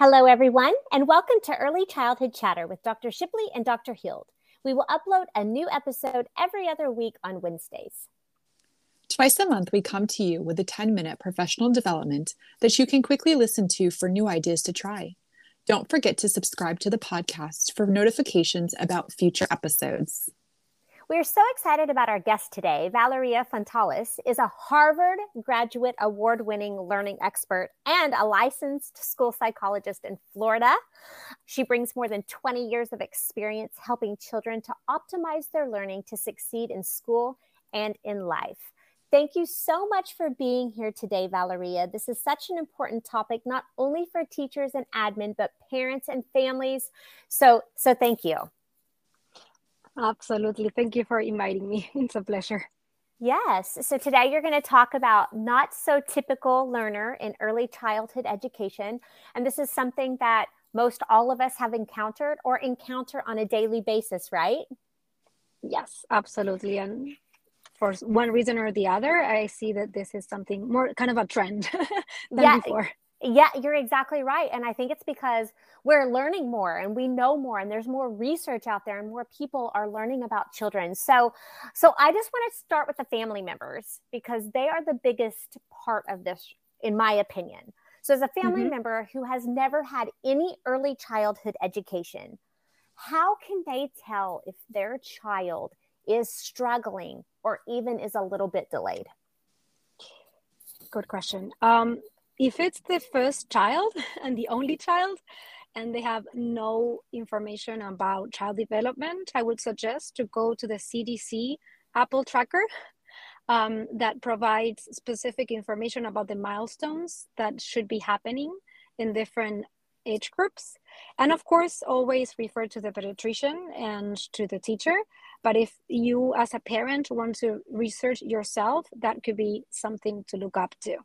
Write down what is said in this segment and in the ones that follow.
Hello, everyone, and welcome to Early Childhood Chatter with Dr. Shipley and Dr. Hield. We will upload a new episode every other week on Wednesdays. Twice a month, we come to you with a 10 minute professional development that you can quickly listen to for new ideas to try. Don't forget to subscribe to the podcast for notifications about future episodes. We're so excited about our guest today. Valeria Fontales is a Harvard graduate award winning learning expert and a licensed school psychologist in Florida. She brings more than 20 years of experience helping children to optimize their learning to succeed in school and in life. Thank you so much for being here today, Valeria. This is such an important topic, not only for teachers and admin, but parents and families. So, so thank you. Absolutely. Thank you for inviting me. It's a pleasure. Yes. So today you're going to talk about not so typical learner in early childhood education. And this is something that most all of us have encountered or encounter on a daily basis, right? Yes, absolutely. And for one reason or the other, I see that this is something more kind of a trend than yeah, before. Yeah, you're exactly right. And I think it's because we're learning more and we know more and there's more research out there and more people are learning about children. So so I just want to start with the family members because they are the biggest part of this in my opinion. So as a family mm-hmm. member who has never had any early childhood education, how can they tell if their child is struggling or even is a little bit delayed? Good question. Um, if it's the first child and the only child and they have no information about child development i would suggest to go to the cdc apple tracker um, that provides specific information about the milestones that should be happening in different age groups. And of course always refer to the pediatrician and to the teacher. But if you as a parent want to research yourself that could be something to look up to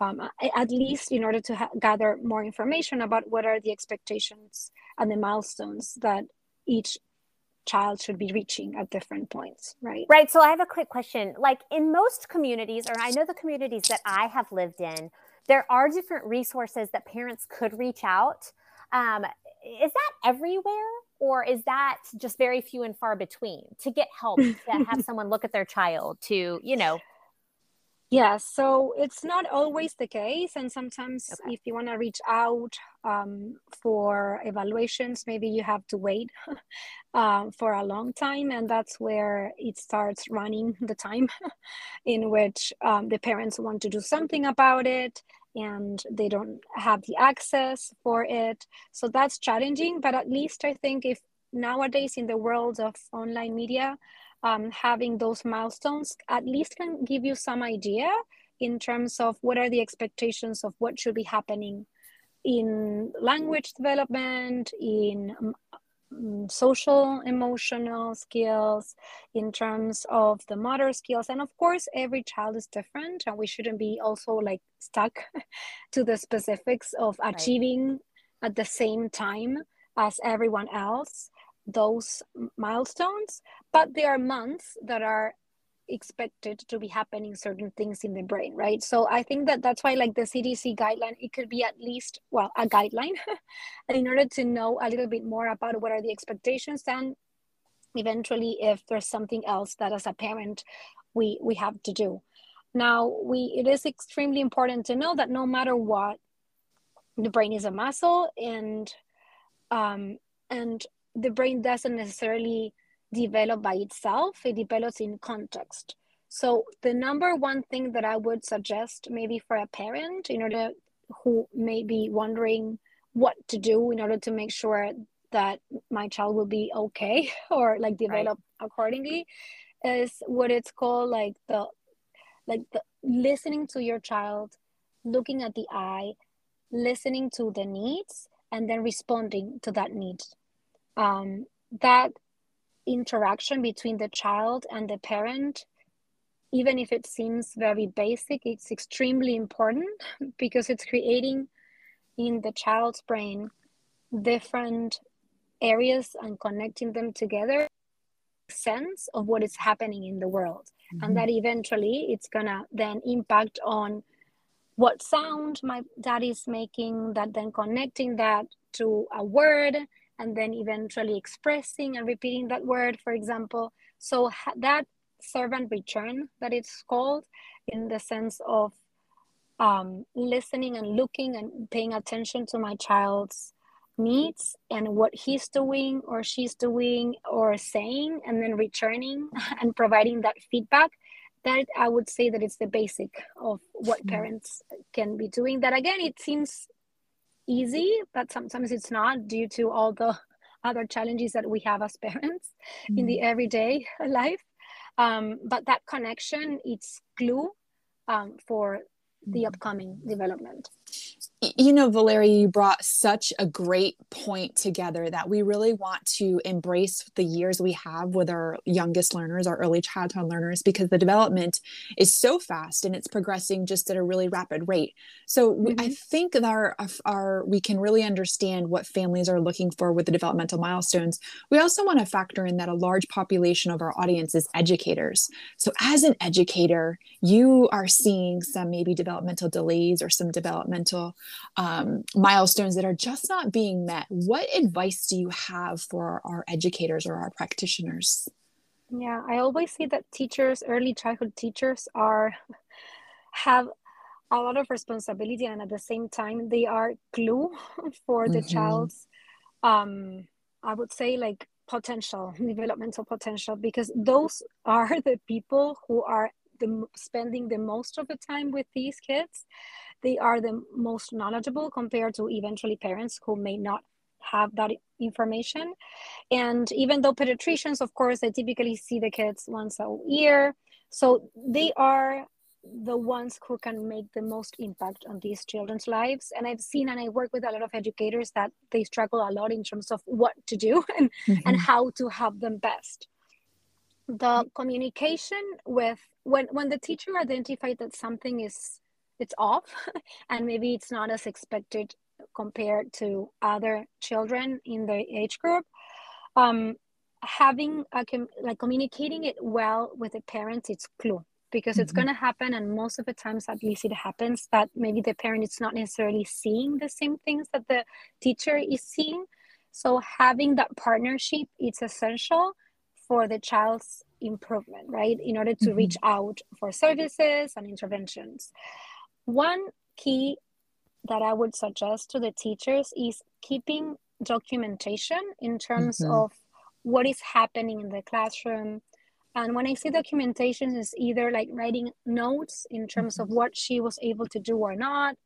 um, at least in order to ha- gather more information about what are the expectations and the milestones that each child should be reaching at different points right? Right so i have a quick question. Like in most communities or i know the communities that i have lived in there are different resources that parents could reach out. Um, is that everywhere or is that just very few and far between to get help to have someone look at their child to you know yeah, so it's not always the case. And sometimes, okay. if you want to reach out um, for evaluations, maybe you have to wait uh, for a long time. And that's where it starts running the time in which um, the parents want to do something about it and they don't have the access for it. So that's challenging. But at least I think if nowadays in the world of online media, um, having those milestones at least can give you some idea in terms of what are the expectations of what should be happening in language development, in um, social emotional skills, in terms of the motor skills. And of course, every child is different, and we shouldn't be also like stuck to the specifics of achieving right. at the same time as everyone else those milestones, but there are months that are expected to be happening certain things in the brain right? So i think that that's why like the cdc guideline it could be at least well a guideline in order to know a little bit more about what are the expectations and eventually if there's something else that as a parent we we have to do. Now we it is extremely important to know that no matter what the brain is a muscle and um and the brain doesn't necessarily develop by itself, it develops in context. So the number one thing that I would suggest maybe for a parent in order who may be wondering what to do in order to make sure that my child will be okay or like develop right. accordingly is what it's called like the like the listening to your child looking at the eye listening to the needs and then responding to that need um, that interaction between the child and the parent even if it seems very basic it's extremely important because it's creating in the child's brain different areas and connecting them together sense of what is happening in the world mm-hmm. and that eventually it's gonna then impact on what sound my dad is making, that then connecting that to a word, and then eventually expressing and repeating that word, for example. So that serve and return that it's called in the sense of um, listening and looking and paying attention to my child's needs and what he's doing or she's doing or saying and then returning and providing that feedback that i would say that it's the basic of what mm-hmm. parents can be doing that again it seems easy but sometimes it's not due to all the other challenges that we have as parents mm-hmm. in the mm-hmm. everyday life um, but that connection it's glue um, for the mm-hmm. upcoming development you know, Valeria, you brought such a great point together that we really want to embrace the years we have with our youngest learners, our early childhood learners, because the development is so fast and it's progressing just at a really rapid rate. So mm-hmm. I think that our, our we can really understand what families are looking for with the developmental milestones. We also want to factor in that a large population of our audience is educators. So as an educator, you are seeing some maybe developmental delays or some developmental um, milestones that are just not being met. What advice do you have for our educators or our practitioners? Yeah, I always say that teachers, early childhood teachers, are have a lot of responsibility, and at the same time, they are glue for the mm-hmm. child's. Um, I would say like potential developmental potential because those are the people who are the spending the most of the time with these kids they are the most knowledgeable compared to eventually parents who may not have that information. And even though pediatricians, of course, they typically see the kids once a year, so they are the ones who can make the most impact on these children's lives. And I've seen and I work with a lot of educators that they struggle a lot in terms of what to do and, mm-hmm. and how to help them best. The communication with when when the teacher identified that something is it's off and maybe it's not as expected compared to other children in the age group um, having a com- like communicating it well with the parents it's clue because mm-hmm. it's going to happen and most of the times at least it happens that maybe the parent is not necessarily seeing the same things that the teacher is seeing so having that partnership it's essential for the child's improvement right in order to mm-hmm. reach out for services and interventions one key that I would suggest to the teachers is keeping documentation in terms mm-hmm. of what is happening in the classroom. And when I say documentation, is either like writing notes in terms mm-hmm. of what she was able to do or not,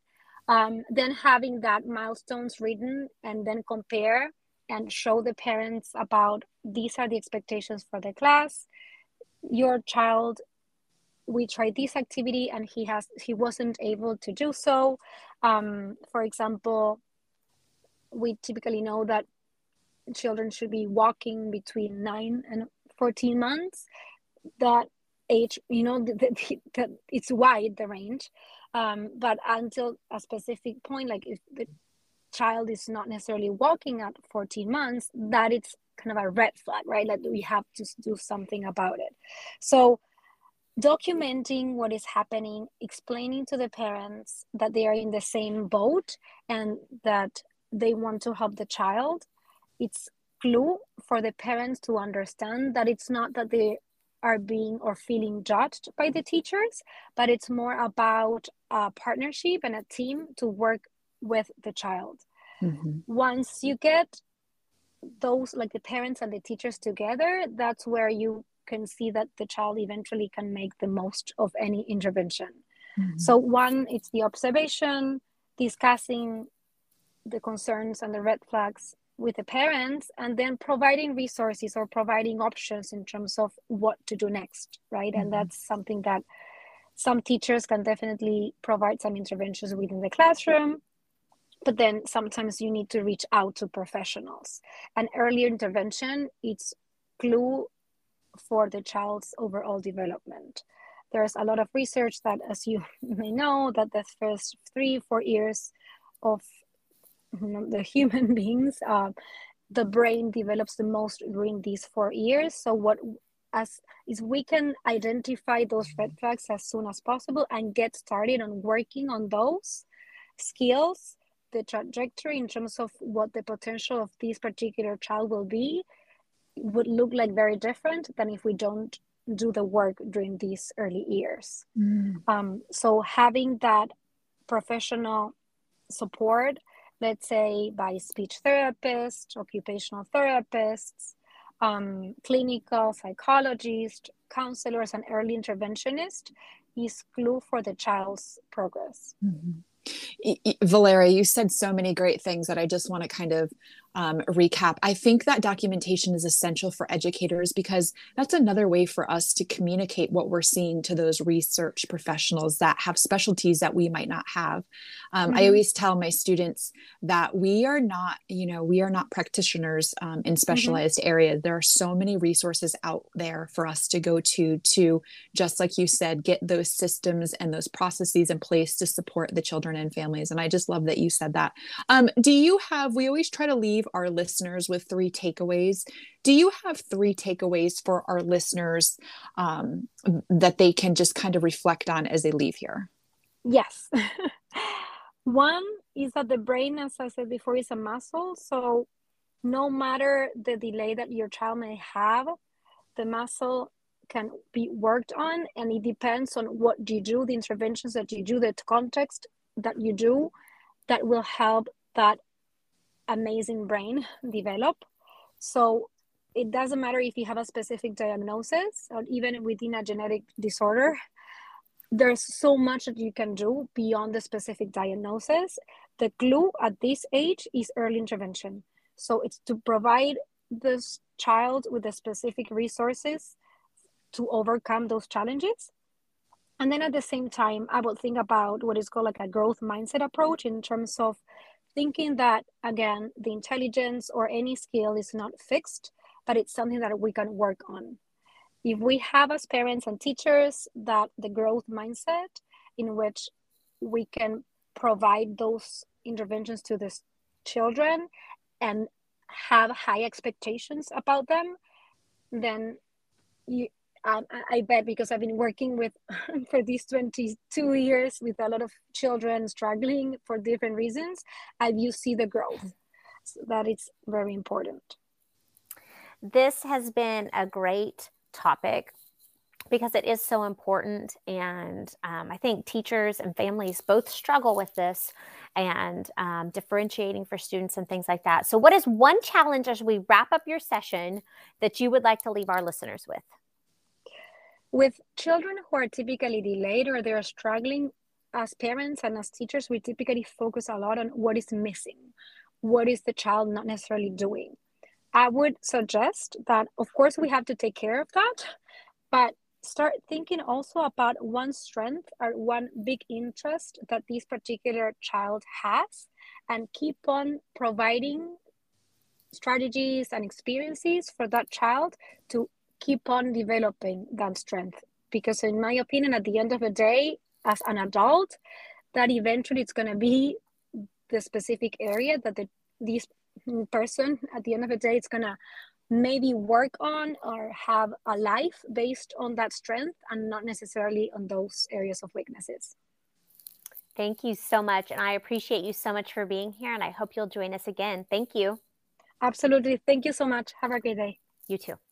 um, then having that milestones written and then compare and show the parents about these are the expectations for the class. Your child we tried this activity and he has he wasn't able to do so. Um, for example we typically know that children should be walking between 9 and 14 months. That age you know that it's wide the range. Um, but until a specific point like if the child is not necessarily walking at 14 months that it's kind of a red flag right? Like we have to do something about it. So documenting what is happening, explaining to the parents that they are in the same boat and that they want to help the child. It's clue for the parents to understand that it's not that they are being or feeling judged by the teachers, but it's more about a partnership and a team to work with the child. Mm-hmm. Once you get those, like the parents and the teachers together, that's where you can see that the child eventually can make the most of any intervention. Mm-hmm. So, one, it's the observation, discussing the concerns and the red flags with the parents, and then providing resources or providing options in terms of what to do next, right? Mm-hmm. And that's something that some teachers can definitely provide some interventions within the classroom but then sometimes you need to reach out to professionals and early intervention it's clue for the child's overall development. There's a lot of research that, as you may know, that the first three, four years of the human beings, uh, the brain develops the most during these four years. So what as is we can identify those red flags as soon as possible and get started on working on those skills the trajectory in terms of what the potential of this particular child will be would look like very different than if we don't do the work during these early years. Mm. Um, so having that professional support, let's say by speech therapists, occupational therapists, um, clinical psychologists, counselors, and early interventionists is clue for the child's progress. Mm-hmm. Valeria, you said so many great things that I just want to kind of um, recap. I think that documentation is essential for educators because that's another way for us to communicate what we're seeing to those research professionals that have specialties that we might not have. Um, mm-hmm. I always tell my students that we are not, you know, we are not practitioners um, in mm-hmm. specialized mm-hmm. areas. There are so many resources out there for us to go to, to just like you said, get those systems and those processes in place to support the children and families. And I just love that you said that. Um, do you have, we always try to leave leave our listeners with three takeaways. Do you have three takeaways for our listeners um, that they can just kind of reflect on as they leave here? Yes. One is that the brain, as I said before, is a muscle. So no matter the delay that your child may have, the muscle can be worked on and it depends on what you do the interventions that you do the context that you do that will help that amazing brain develop. So it doesn't matter if you have a specific diagnosis or even within a genetic disorder. There's so much that you can do beyond the specific diagnosis. The clue at this age is early intervention. So it's to provide this child with the specific resources to overcome those challenges. And then at the same time, I would think about what is called like a growth mindset approach in terms of thinking that again the intelligence or any skill is not fixed but it's something that we can work on. If we have as parents and teachers that the growth mindset in which we can provide those interventions to the children and have high expectations about them then you, um, I bet because I've been working with for these 22 years with a lot of children struggling for different reasons, I you see the growth. So that is very important. This has been a great topic because it is so important. And um, I think teachers and families both struggle with this and um, differentiating for students and things like that. So, what is one challenge as we wrap up your session that you would like to leave our listeners with? With children who are typically delayed or they're struggling, as parents and as teachers, we typically focus a lot on what is missing. What is the child not necessarily doing? I would suggest that, of course, we have to take care of that, but start thinking also about one strength or one big interest that this particular child has and keep on providing strategies and experiences for that child to keep on developing that strength. Because in my opinion at the end of the day as an adult that eventually it's going to be the specific area that the this person at the end of the day it's going to maybe work on or have a life based on that strength and not necessarily on those areas of weaknesses. Thank you so much and i appreciate you so much for being here and i hope you'll join us again. Thank you. Absolutely. Thank you so much. Have a great day. You too